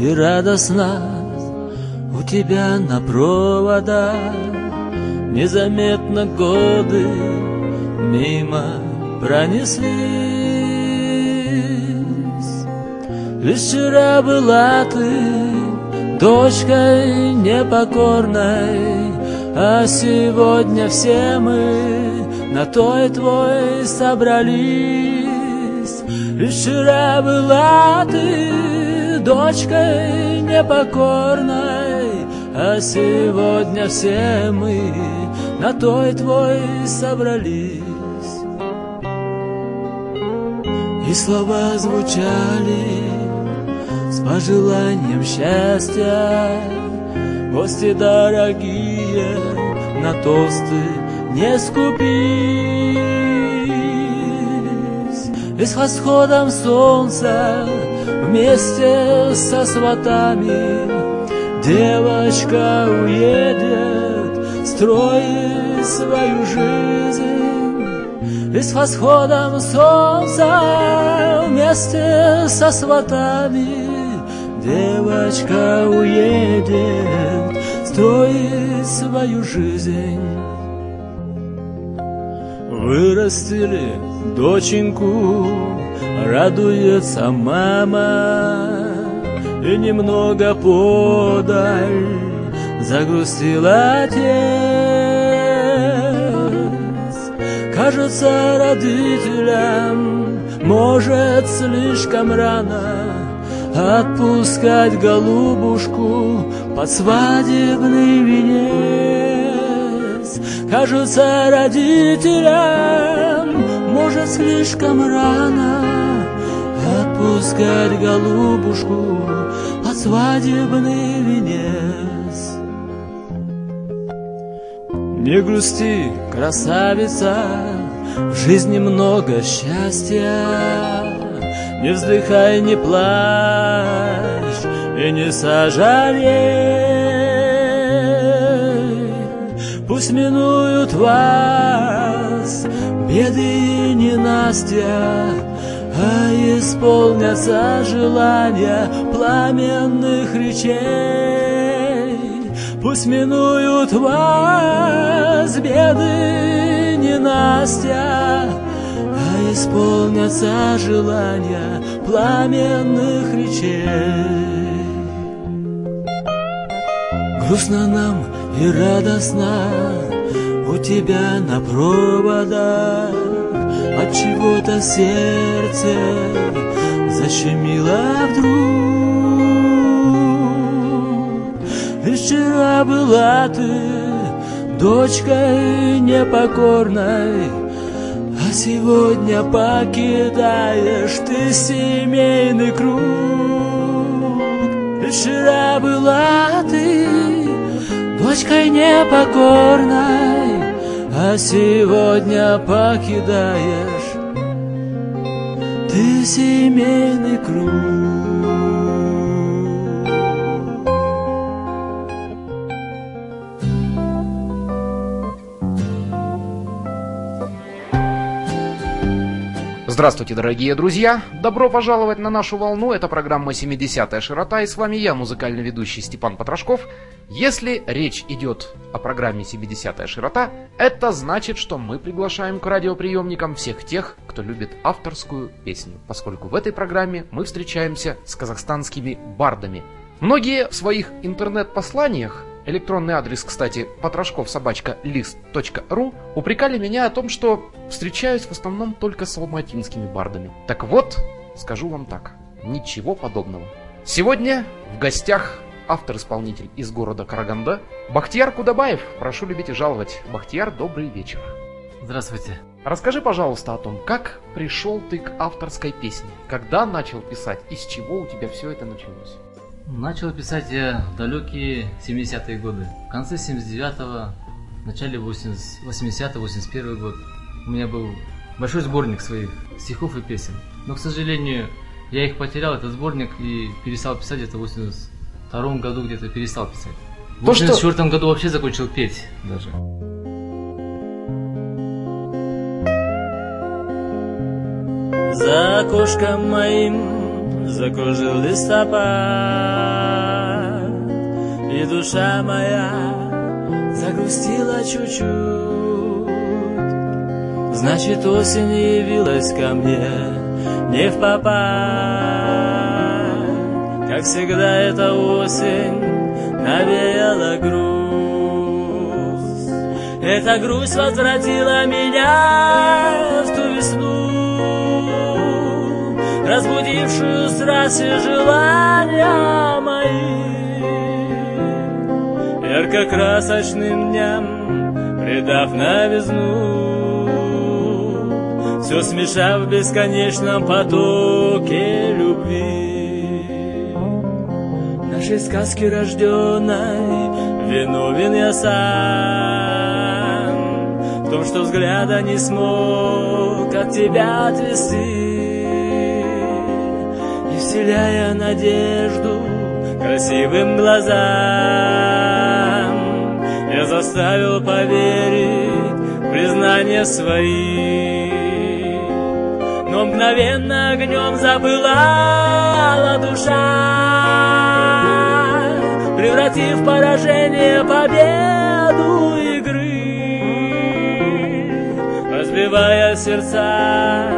и радостно у тебя на проводах. Незаметно годы мимо пронеслись. Лишь вчера была ты дочкой непокорной А сегодня все мы на той твой собрались. Лишь вчера была ты дочкой непокорной А сегодня все мы на той твой собрались. И слова звучали с пожеланием счастья Гости дорогие, на тосты не скупись И с восходом солнца вместе со сватами. Девочка уедет строить свою жизнь. И с восходом солнца вместе со сватами. Девочка уедет строить свою жизнь Вырастили доченьку, радуется мама. И немного подаль загрустил отец. Кажется родителям, может слишком рано Отпускать голубушку под свадебный венец Кажется родителям, может слишком рано Отпускать голубушку под свадебный венец Не грусти, красавица, в жизни много счастья не вздыхай, не плачь и не сожалей. Пусть минуют вас беды и ненастья, а исполнятся желания пламенных речей. Пусть минуют вас беды и ненастья, исполнятся желания пламенных речей. Грустно нам и радостно у тебя на проводах, от чего-то сердце защемило вдруг. И вчера была ты дочкой непокорной, а сегодня покидаешь ты семейный круг Вчера была ты дочкой непокорной А сегодня покидаешь. Ты семейный круг Здравствуйте, дорогие друзья! Добро пожаловать на нашу волну. Это программа «70-я широта» и с вами я, музыкальный ведущий Степан Потрошков. Если речь идет о программе «70-я широта», это значит, что мы приглашаем к радиоприемникам всех тех, кто любит авторскую песню, поскольку в этой программе мы встречаемся с казахстанскими бардами. Многие в своих интернет-посланиях электронный адрес, кстати, потрошковсобачка.лист.ру, упрекали меня о том, что встречаюсь в основном только с алматинскими бардами. Так вот, скажу вам так, ничего подобного. Сегодня в гостях автор-исполнитель из города Караганда Бахтияр Кудабаев. Прошу любить и жаловать. Бахтияр, добрый вечер. Здравствуйте. Расскажи, пожалуйста, о том, как пришел ты к авторской песне, когда начал писать, из чего у тебя все это началось? Начал писать я в далекие 70-е годы. В конце 79-го, в начале 80-81 год у меня был большой сборник своих стихов и песен. Но, к сожалению, я их потерял, этот сборник, и перестал писать где-то в 82 году, где-то перестал писать. В 84 что... году вообще закончил петь даже. За окошком моим закружил листопад, и душа моя загрустила чуть-чуть. Значит, осень явилась ко мне не в попад. Как всегда, эта осень навеяла грусть. Эта грусть возвратила меня в ту весну, разбудившую страсти желания мои. Ярко-красочным дням, придав новизну, все смешав в бесконечном потоке любви. Нашей сказки рожденной виновен я сам В том, что взгляда не смог от тебя отвести И вселяя надежду красивым глазам. Я заставил поверить в признание свои Но мгновенно огнем забылала душа Превратив поражение в победу игры. Разбивая сердца,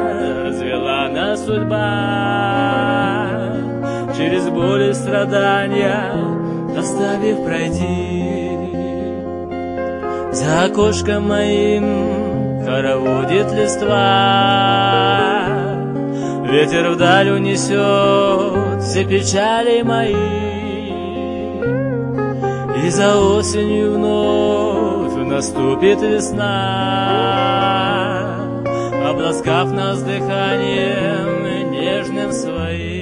развела нас судьба Через боль и страдания оставив пройти. За окошком моим хороводит листва. Ветер вдаль унесет все печали мои. И за осенью вновь наступит весна. Обласкав нас дыханием нежным своим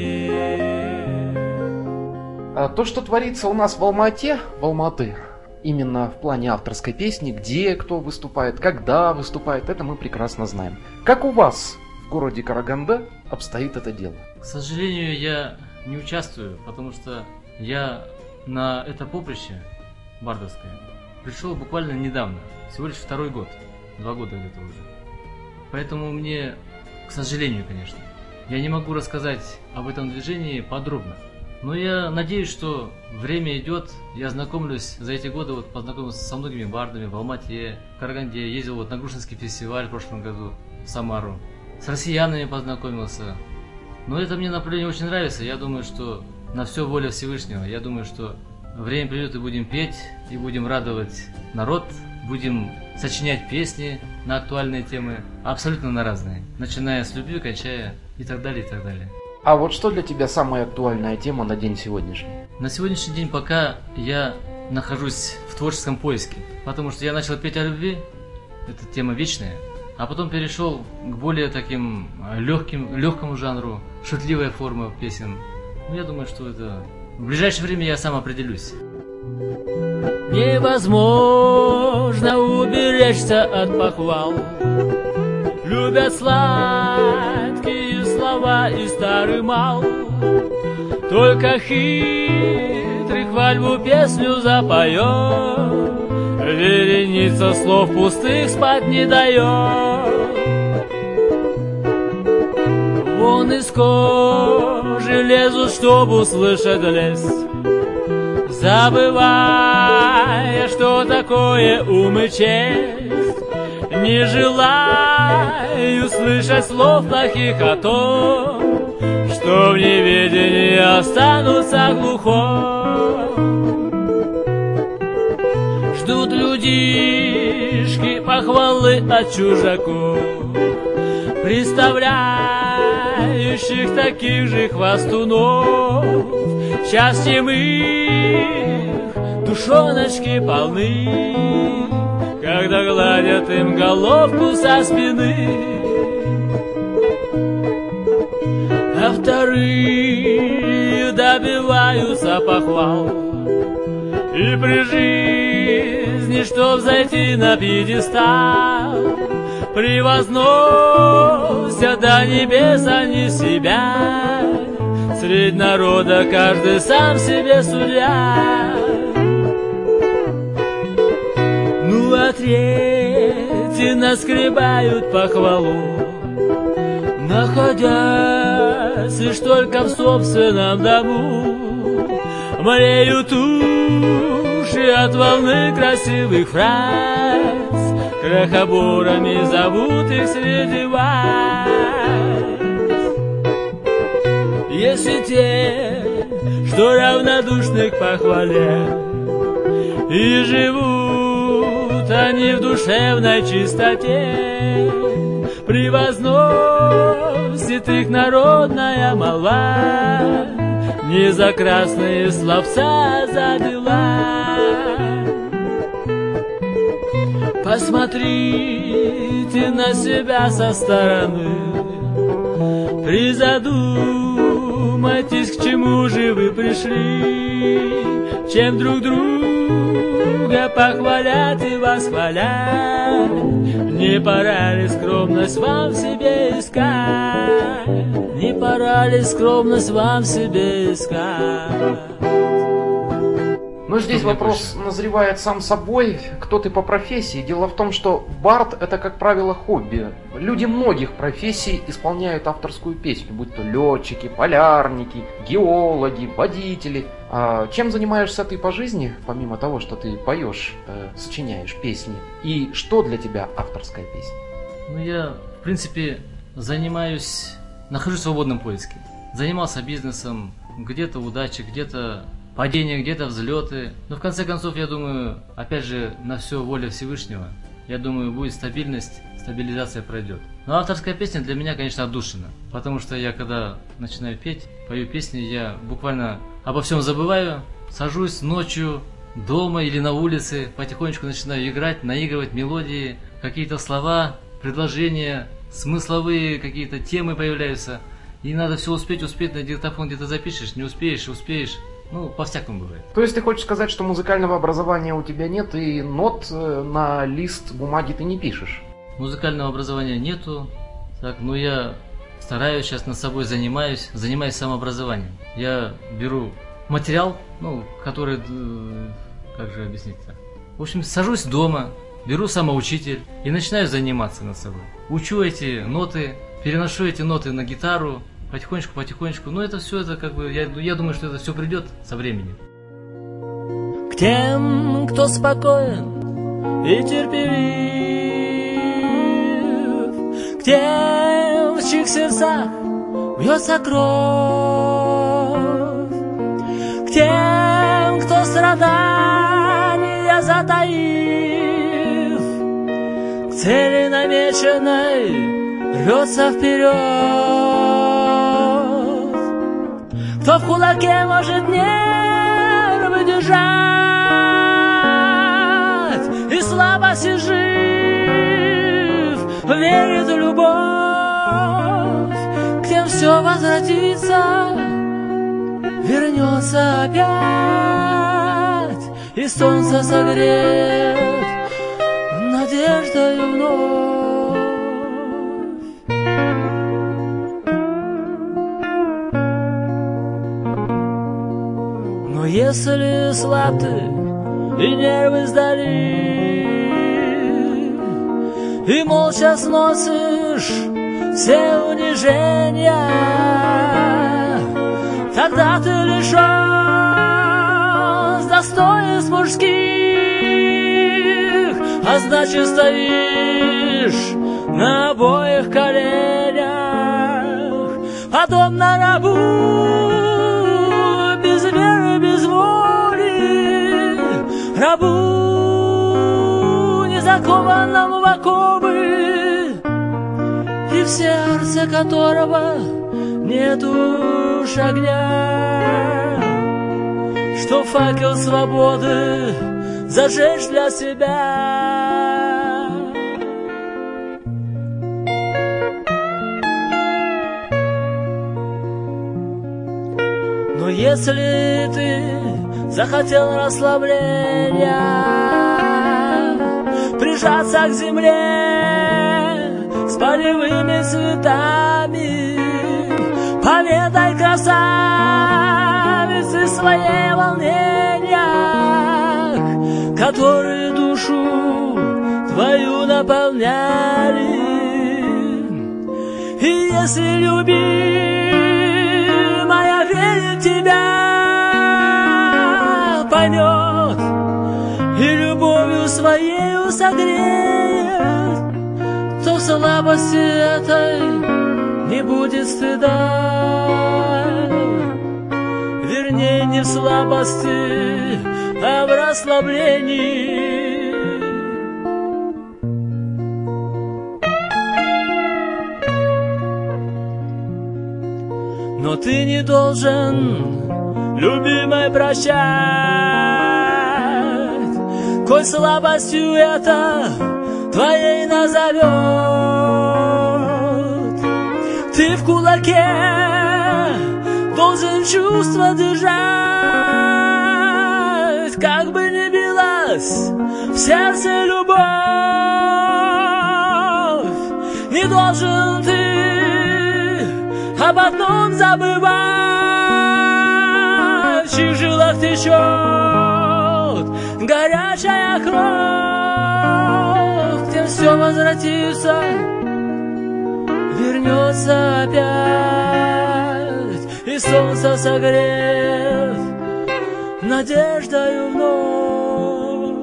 То, что творится у нас в Алмате, в Алматы, именно в плане авторской песни, где кто выступает, когда выступает, это мы прекрасно знаем. Как у вас в городе Караганда обстоит это дело? К сожалению, я не участвую, потому что я на это поприще бардовское пришел буквально недавно, всего лишь второй год, два года где-то уже. Поэтому мне, к сожалению, конечно, я не могу рассказать об этом движении подробно. Но я надеюсь, что время идет, я знакомлюсь за эти годы, вот познакомился со многими бардами в Алмате, в Караганде, ездил вот на Грушинский фестиваль в прошлом году, в Самару. С россиянами познакомился. Но это мне направление очень нравится, я думаю, что на все воля Всевышнего. Я думаю, что время придет и будем петь, и будем радовать народ, будем сочинять песни на актуальные темы, абсолютно на разные, начиная с любви, кончая и так далее, и так далее. А вот что для тебя самая актуальная тема на день сегодняшний? На сегодняшний день пока я нахожусь в творческом поиске, потому что я начал петь о любви, это тема вечная, а потом перешел к более таким легким, легкому жанру, шутливая форма песен. Ну, я думаю, что это... В ближайшее время я сам определюсь. Невозможно уберечься от похвал Любят сладкие слова и старый мал. Только хитрый хвальбу песню запоет Вереница слов пустых спать не дает Вон из кожи лезут, чтобы услышать лес Забывая, что такое ум и честь. Не желаю слышать слов плохих о том Что в неведении останутся глухом Ждут людишки похвалы от чужаков Представляющих таких же хвастунов Счастьем их душоночки полны Когда гладят им головку со спины Вторые добиваются похвал И при жизни, что взойти на пьедестал Превозносят до небес они себя. Средь народа каждый сам себе судья. Ну а третьи наскребают похвалу Находя час Лишь только в собственном дому Млеют уши от волны красивых фраз. Крохоборами зовут их среди вас. Если те, что равнодушны к похвале И живут они в душевной чистоте Превозносит их народная молва Не за красные словца, за Посмотрите на себя со стороны Призадумайтесь, к чему же вы пришли. Чем друг друга похвалят и восхвалят Не пора ли скромность вам в себе искать? Не пора ли скромность вам в себе искать Но здесь вопрос назревает сам собой, кто ты по профессии. Дело в том, что бард это, как правило, хобби. Люди многих профессий исполняют авторскую песню, будь то летчики, полярники, геологи, водители. А чем занимаешься ты по жизни, помимо того, что ты поешь, э, сочиняешь песни? И что для тебя авторская песня? Ну, я, в принципе, занимаюсь, нахожусь в свободном поиске. Занимался бизнесом, где-то удачи, где-то падения, где-то взлеты. Но в конце концов, я думаю, опять же, на все воля Всевышнего. Я думаю, будет стабильность, стабилизация пройдет. Но авторская песня для меня, конечно, отдушина. Потому что я, когда начинаю петь, пою песни, я буквально обо всем забываю, сажусь ночью дома или на улице, потихонечку начинаю играть, наигрывать мелодии, какие-то слова, предложения, смысловые какие-то темы появляются. И надо все успеть, успеть, на диктофон где-то запишешь, не успеешь, успеешь. Ну, по-всякому бывает. То есть ты хочешь сказать, что музыкального образования у тебя нет и нот э, на лист бумаги ты не пишешь? Музыкального образования нету, так, но я стараюсь, сейчас над собой занимаюсь, занимаюсь самообразованием. Я беру материал, ну, который, э, как же объяснить-то? В общем, сажусь дома, беру самоучитель и начинаю заниматься над собой. Учу эти ноты, переношу эти ноты на гитару, потихонечку, потихонечку. Но это все, это как бы, я, я думаю, что это все придет со временем. К тем, кто спокоен и терпелив, К тем, в чьих сердцах бьется кровь, К тем, кто страдания затаив, К цели намеченной рвется вперед, Кто в кулаке может нервы держать. И слабости жив, верит в любовь. К все возвратится, вернется опять. И солнце согреет надеждою вновь если слаб ты и нервы сдали, И молча сносишь все унижения, Тогда ты лишен достоинств мужских, А значит стоишь на обоих коленях, Подобно рабу не закованному в оковы, и в сердце которого нет уж огня, что факел свободы зажечь для себя. Но если ты захотел расслабления, прижаться к земле с полевыми цветами, поведай красавице своей волнения, которые душу твою наполняли. И если любишь слабости этой не будет стыда. Вернее, не в слабости, а в расслаблении. Но ты не должен, любимой, прощать, Коль слабостью это твоей назовет. Ты в кулаке должен чувство держать, Как бы ни билась в сердце любовь, Не должен ты об одном забывать, в чьих жилах течет все возвратится, вернется опять, и солнце согрев надеждою вновь.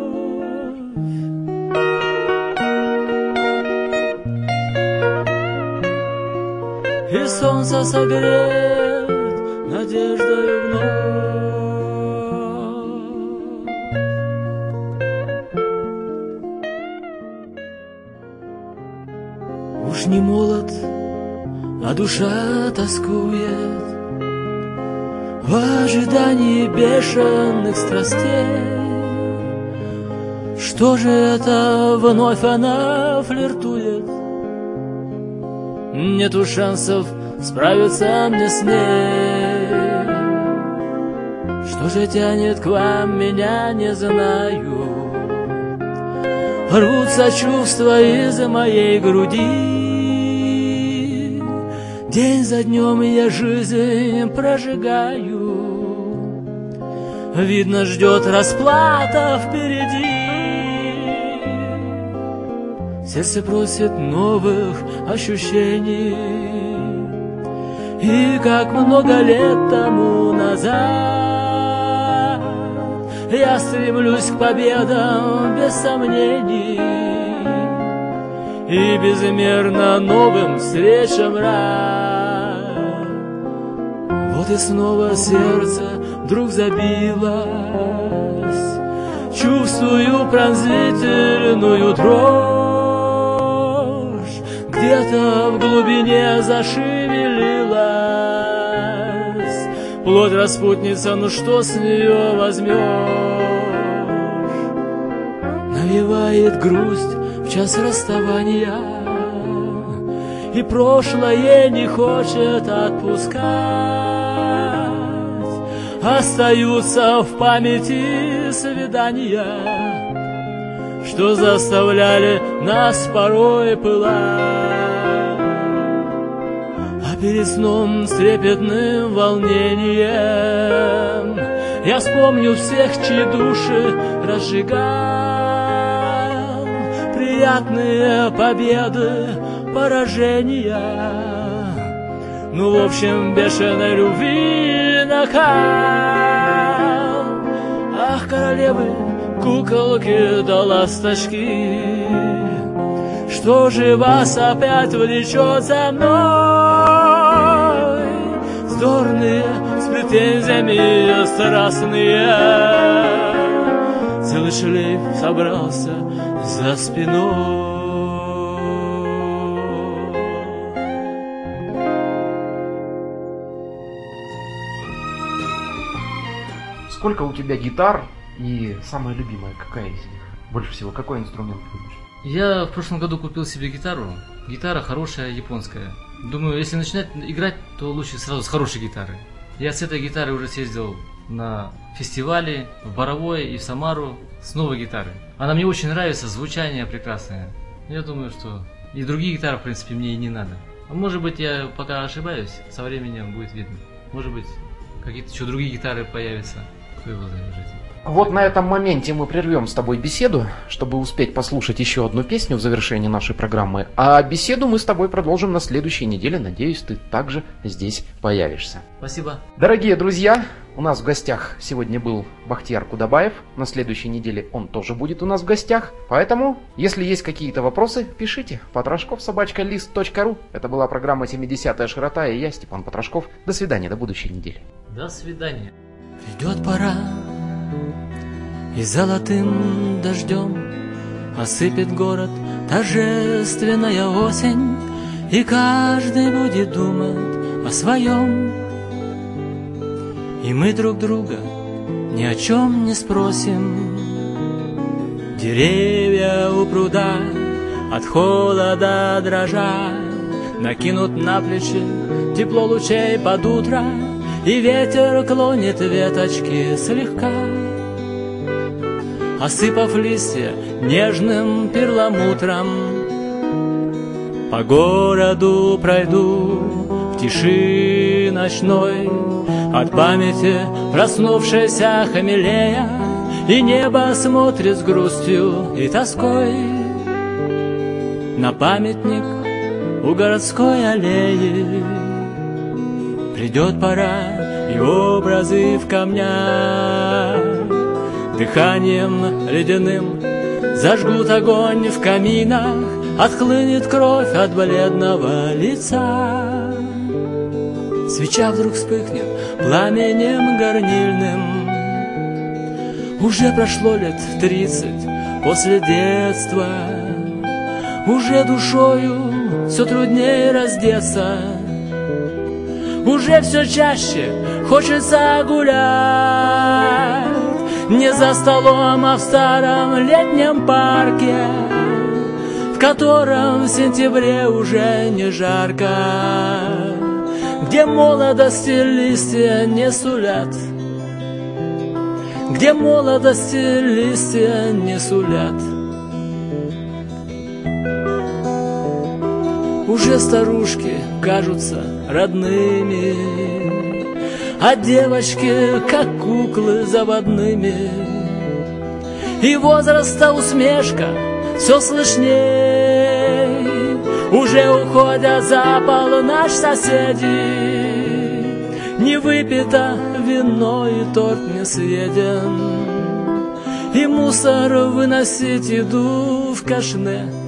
И солнце согреет надеждой вновь. Душа тоскует В ожидании бешеных страстей. Что же это вновь она флиртует? Нету шансов справиться мне с ней. Что же тянет к вам, меня не знаю. Рвутся чувства из моей груди День за днем я жизнь прожигаю. Видно, ждет расплата впереди. Сердце просит новых ощущений. И как много лет тому назад Я стремлюсь к победам без сомнений И безмерно новым встречам рад Вот и снова сердце вдруг забилось. Чувствую пронзительную дрожь. Где-то в глубине зашевелилась. Плоть распутница, ну что с нее возьмешь? Навевает грусть в час расставания. И прошлое не хочет отпускать Остаются в памяти свидания что заставляли нас порой пылать. А перед сном с трепетным волнением Я вспомню всех, чьи души разжигал Приятные победы, поражения Ну, в общем, бешеной любви накал Ах, королевы, куколки да ласточки. Что же вас опять влечет за мной? Вздорные, с претензиями страстные. Целый шлейф собрался за спиной Сколько у тебя гитар и самая любимая, какая из них? Больше всего, какой инструмент любишь? Я в прошлом году купил себе гитару. Гитара хорошая, японская. Думаю, если начинать играть, то лучше сразу с хорошей гитары. Я с этой гитарой уже съездил на фестивали в Боровое и в Самару с новой гитарой. Она мне очень нравится, звучание прекрасное. Я думаю, что и другие гитары, в принципе, мне и не надо. А может быть, я пока ошибаюсь, со временем будет видно. Может быть, какие-то еще другие гитары появятся. Его жизни. вот на этом моменте мы прервем с тобой беседу, чтобы успеть послушать еще одну песню в завершении нашей программы. А беседу мы с тобой продолжим на следующей неделе. Надеюсь, ты также здесь появишься. Спасибо. Дорогие друзья, у нас в гостях сегодня был Бахтияр Кудабаев. На следующей неделе он тоже будет у нас в гостях. Поэтому, если есть какие-то вопросы, пишите. Потрошков собачка лист.ру. Это была программа 70-я широта и я, Степан Потрошков. До свидания, до будущей недели. До свидания. Придет пора, и золотым дождем Осыпет город торжественная осень, И каждый будет думать о своем. И мы друг друга ни о чем не спросим. Деревья у пруда от холода дрожа Накинут на плечи тепло лучей под утро — и ветер клонит веточки слегка, Осыпав листья нежным перламутром. По городу пройду в тиши ночной, От памяти проснувшейся хамелея, И небо смотрит с грустью и тоской На памятник у городской аллеи. Придет пора, образы в камнях. Дыханием ледяным зажгут огонь в каминах Отхлынет кровь от бледного лица. Свеча вдруг вспыхнет пламенем горнильным. Уже прошло лет тридцать после детства. Уже душою все труднее раздеться уже все чаще хочется гулять. Не за столом, а в старом летнем парке В котором в сентябре уже не жарко. Где молодости листья не сулят. Где молодости листья не сулят. Уже старушки кажутся родными, А девочки, как куклы заводными. И возраста усмешка все слышней, Уже уходят за полночь соседи. Не выпито вино и торт не съеден, И мусор выносить иду в кашне —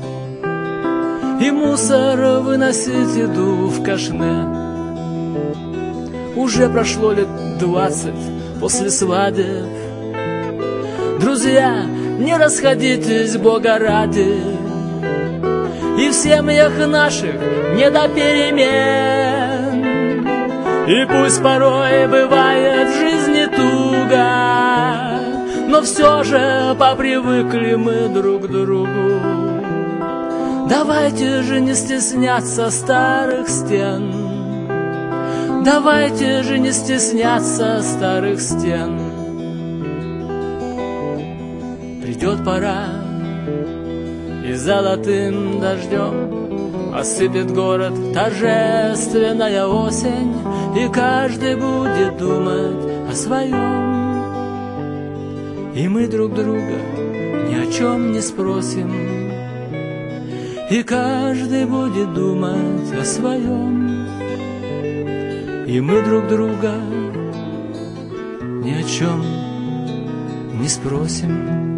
и мусор выносить иду в кашне. Уже прошло лет двадцать после свадеб. Друзья, не расходитесь, Бога ради, И в семьях наших не до перемен. И пусть порой бывает в жизни туго, Но все же попривыкли мы друг к другу. Давайте же не стесняться старых стен. Давайте же не стесняться старых стен. Придет пора и золотым дождем Осыпет город торжественная осень И каждый будет думать о своем. И мы друг друга ни о чем не спросим и каждый будет думать о своем, И мы друг друга ни о чем не спросим.